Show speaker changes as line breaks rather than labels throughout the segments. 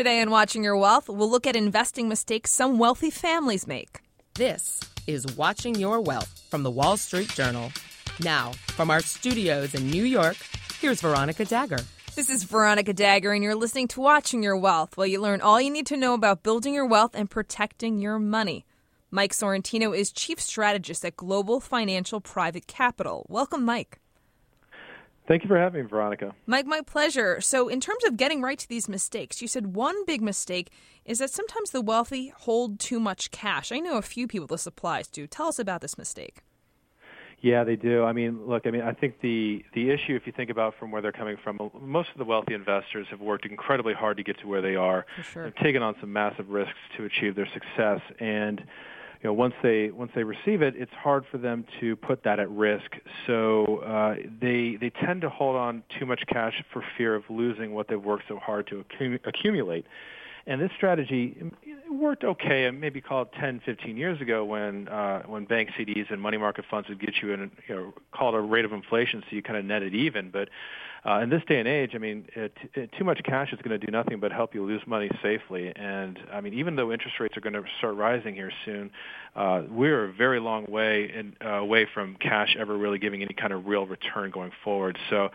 Today on Watching Your Wealth, we'll look at investing mistakes some wealthy families make.
This is Watching Your Wealth from the Wall Street Journal. Now, from our studios in New York, here's Veronica Dagher.
This is Veronica Dagher, and you're listening to Watching Your Wealth, where you learn all you need to know about building your wealth and protecting your money. Mike Sorrentino is Chief Strategist at Global Financial Private Capital. Welcome, Mike.
Thank you for having me, Veronica.
Mike, my pleasure. So, in terms of getting right to these mistakes, you said one big mistake is that sometimes the wealthy hold too much cash. I know a few people this applies to. Tell us about this mistake.
Yeah, they do. I mean, look, I mean, I think the the issue, if you think about from where they're coming from, most of the wealthy investors have worked incredibly hard to get to where they are.
For sure.
They've taken on some massive risks to achieve their success, and you know, once they once they receive it, it's hard for them to put that at risk. So uh, they they tend to hold on too much cash for fear of losing what they've worked so hard to accum- accumulate. And this strategy worked okay, maybe call it 10, 15 years ago when uh, when bank CDs and money market funds would get you in, you know, call it a rate of inflation, so you kind of net it even. But uh, in this day and age, I mean, it, it, too much cash is going to do nothing but help you lose money safely. And I mean, even though interest rates are going to start rising here soon, uh, we're a very long way in, uh, away from cash ever really giving any kind of real return going forward. So.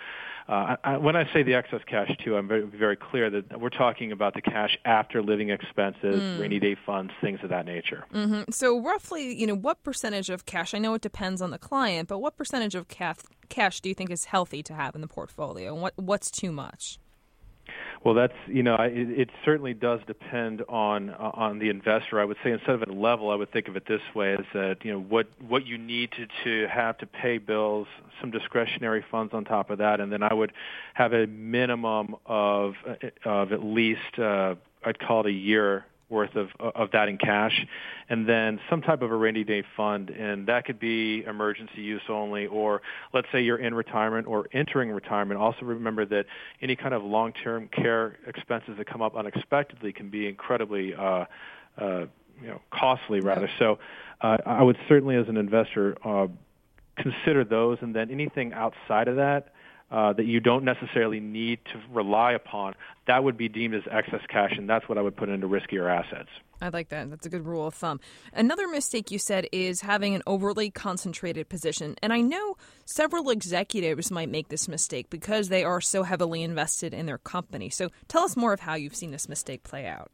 Uh, I, when I say the excess cash too, I'm very, very clear that we're talking about the cash after living expenses, mm. rainy day funds, things of that nature.
Mm-hmm. So roughly, you know, what percentage of cash? I know it depends on the client, but what percentage of cash, cash do you think is healthy to have in the portfolio, and what what's too much?
Well, that's you know, it, it certainly does depend on uh, on the investor. I would say instead of a level, I would think of it this way: is that you know what what you need to to have to pay bills, some discretionary funds on top of that, and then I would have a minimum of of at least uh, I'd call it a year worth of of that in cash, and then some type of a rainy day fund, and that could be emergency use only, or let's say you're in retirement or entering retirement. Also remember that any kind of long term care expenses that come up unexpectedly can be incredibly uh, uh, you know costly rather. So uh, I would certainly, as an investor, uh, consider those, and then anything outside of that uh, that you don't necessarily need to rely upon, that would be deemed as excess cash, and that's what I would put into riskier assets.
I like that. That's a good rule of thumb. Another mistake you said is having an overly concentrated position. And I know several executives might make this mistake because they are so heavily invested in their company. So tell us more of how you've seen this mistake play out.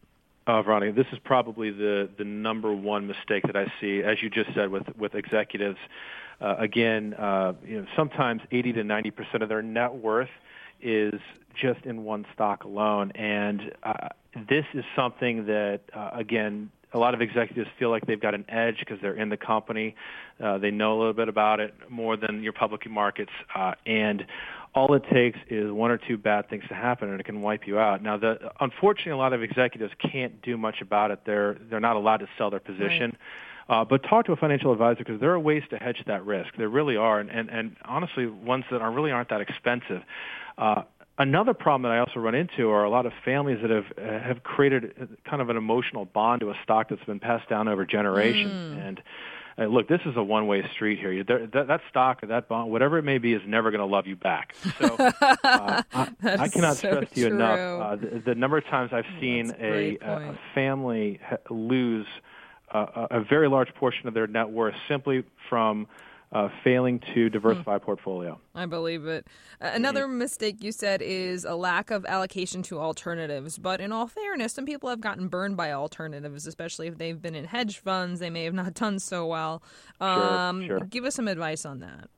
Uh, Veronica, this is probably the, the number one mistake that I see, as you just said, with, with executives. Uh, again, uh, you know, sometimes 80 to 90 percent of their net worth is just in one stock alone, and uh, this is something that, uh, again, a lot of executives feel like they've got an edge because they're in the company. Uh, they know a little bit about it more than your public markets, uh, and all it takes is one or two bad things to happen, and it can wipe you out. Now, the, unfortunately, a lot of executives can't do much about it. They're they're not allowed to sell their position. Right. Uh, but talk to a financial advisor because there are ways to hedge that risk. There really are, and, and, and honestly, ones that are really aren't that expensive. Uh, another problem that I also run into are a lot of families that have uh, have created kind of an emotional bond to a stock that's been passed down over generations. Mm. And uh, look, this is a one-way street here. There, that, that stock or that bond, whatever it may be, is never going to love you back. So uh, I, I, cannot
so
stress to you enough uh, the, the, number of times I've seen a, a, a, family lose a, a very large portion of their net worth simply from uh, failing to diversify hmm. portfolio.
I believe it. Another mm-hmm. mistake you said is a lack of allocation to alternatives. But in all fairness, some people have gotten burned by alternatives, especially if they've been in hedge funds. They may have not done so well. Um,
sure, sure.
Give us some advice on that.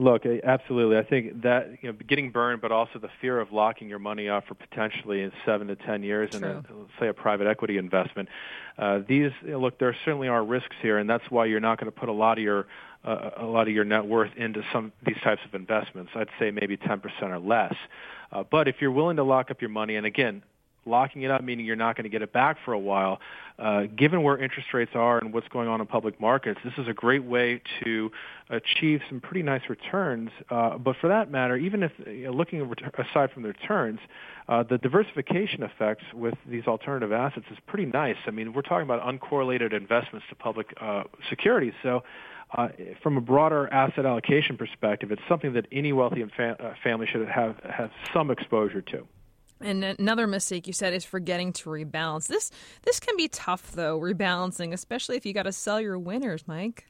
Look, absolutely. I think that you know, getting burned, but also the fear of locking your money up for potentially in seven to ten years in, a, say, a private equity investment. Uh, these look, there certainly are risks here, and that's why you're not going to put a lot of your uh, a lot of your net worth into some these types of investments. I'd say maybe 10% or less. Uh, but if you're willing to lock up your money, and again, locking it up meaning you're not going to get it back for a while. Uh, given where interest rates are and what's going on in public markets, this is a great way to achieve some pretty nice returns. Uh, but for that matter, even if you know, looking aside from the returns, uh, the diversification effects with these alternative assets is pretty nice. I mean, we're talking about uncorrelated investments to public uh, securities, so. Uh, from a broader asset allocation perspective, it's something that any wealthy fa- uh, family should have have some exposure to.
And another mistake you said is forgetting to rebalance. This this can be tough though, rebalancing, especially if you got to sell your winners, Mike.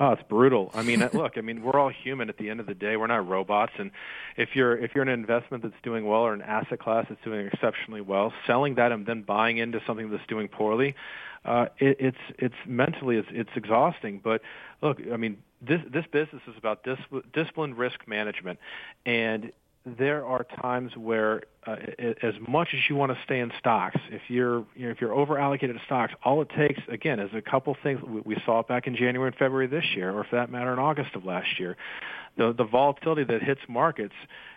Oh, it's brutal. I mean, look, I mean, we're all human at the end of the day. We're not robots, and if you're if you're in an investment that's doing well or an asset class that's doing exceptionally well, selling that and then buying into something that's doing poorly, uh, it, it's it's mentally it's, it's exhausting. But look, I mean, this this business is about dis- disciplined risk management, and there are times where, uh, as much as you want to stay in stocks, if you're you know, if you're over allocated to stocks, all it takes again is a couple things. We saw it back in January and February this year, or for that matter, in August of last year. The the volatility that hits markets,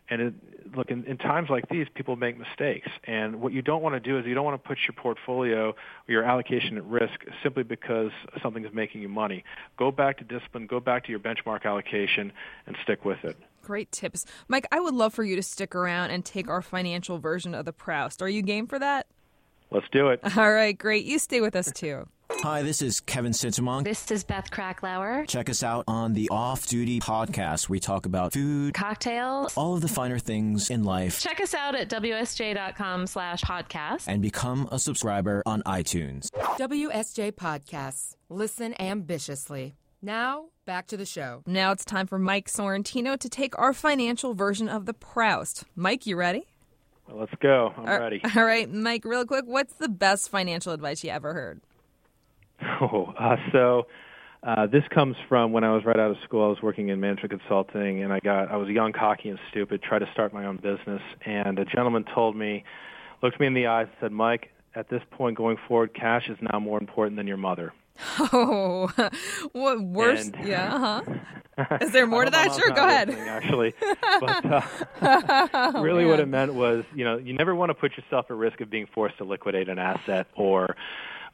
and it, look in, in times like these, people make mistakes. And what you don't want to do is you don't want to put your portfolio or your allocation at risk simply because something is making you money. Go back to discipline. Go back to your benchmark allocation and stick with it.
Great tips. Mike, I would love for you to stick around and take our financial version of the Proust. Are you game for that?
Let's do it.
All right, great. You stay with us too.
Hi, this is Kevin Sintumuang.
This is Beth Kracklauer.
Check us out on the Off Duty Podcast. We talk about food,
cocktails,
all of the finer things in life.
Check us out at WSJ.com slash podcast.
And become a subscriber on iTunes.
WSJ Podcasts. Listen ambitiously. Now, back to the show.
Now it's time for Mike Sorrentino to take our financial version of the Proust. Mike, you ready?
Well, let's go. I'm
all,
ready.
All right, Mike, real quick, what's the best financial advice you ever heard?
Oh, uh, so uh, this comes from when I was right out of school. I was working in management consulting, and I got I was young, cocky, and stupid. Tried to start my own business, and a gentleman told me, looked me in the eyes, and said, "Mike, at this point going forward, cash is now more important than your mother."
Oh, what worse?
And,
yeah. Uh-huh. Is there more to that? Sure, go ahead.
Actually, but uh,
oh,
really,
man.
what it meant was, you know, you never want to put yourself at risk of being forced to liquidate an asset or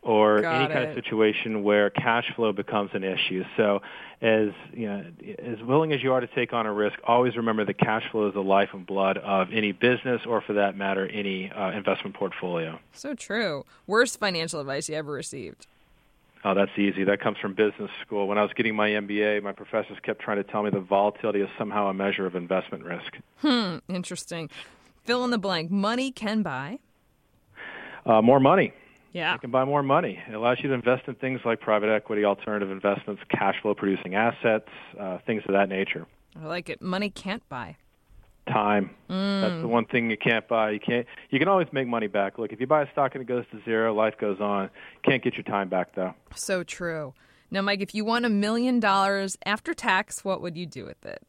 or
Got
any
it.
kind of situation where cash flow becomes an issue. So, as you know, as willing as you are to take on a risk, always remember that cash flow is the life and blood of any business, or for that matter, any uh, investment portfolio.
So true. Worst financial advice you ever received?
Oh, that's easy. That comes from business school. When I was getting my MBA, my professors kept trying to tell me that volatility is somehow a measure of investment risk.
Hmm, interesting. Fill in the blank. Money can buy.
Uh, more money.
Yeah.
You can buy more money. It allows you to invest in things like private equity, alternative investments, cash flow producing assets, uh, things of that nature.
I like it. Money can't buy.
Time. That's the one thing you can't buy. You can't. You can always make money back. Look, if you buy a stock and it goes to zero, life goes on. Can't get your time back though.
So true. Now, Mike, if you won a million dollars after tax, what would you do with it?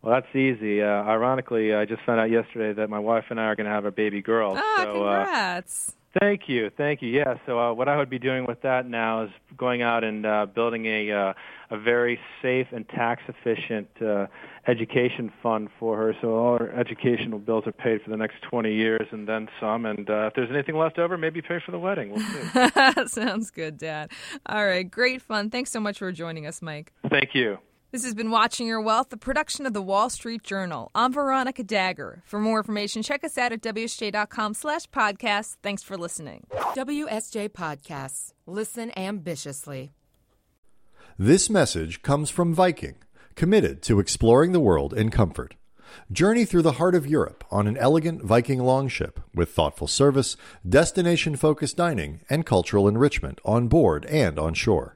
Well, that's easy. Uh, ironically, I just found out yesterday that my wife and I are going to have a baby girl.
Ah,
so, uh,
congrats.
Thank you, thank you. Yeah. So uh, what I would be doing with that now is going out and uh, building a uh, a very safe and tax efficient uh, education fund for her. So all her educational bills are paid for the next 20 years and then some. And uh, if there's anything left over, maybe pay for the wedding. We'll see.
Sounds good, Dad. All right, great fun. Thanks so much for joining us, Mike.
thank you.
This has been Watching Your Wealth, the production of the Wall Street Journal. I'm Veronica Dagher. For more information, check us out at WSJ.com slash podcast. Thanks for listening.
WSJ Podcasts. Listen ambitiously.
This message comes from Viking, committed to exploring the world in comfort. Journey through the heart of Europe on an elegant Viking longship with thoughtful service, destination focused dining, and cultural enrichment on board and on shore.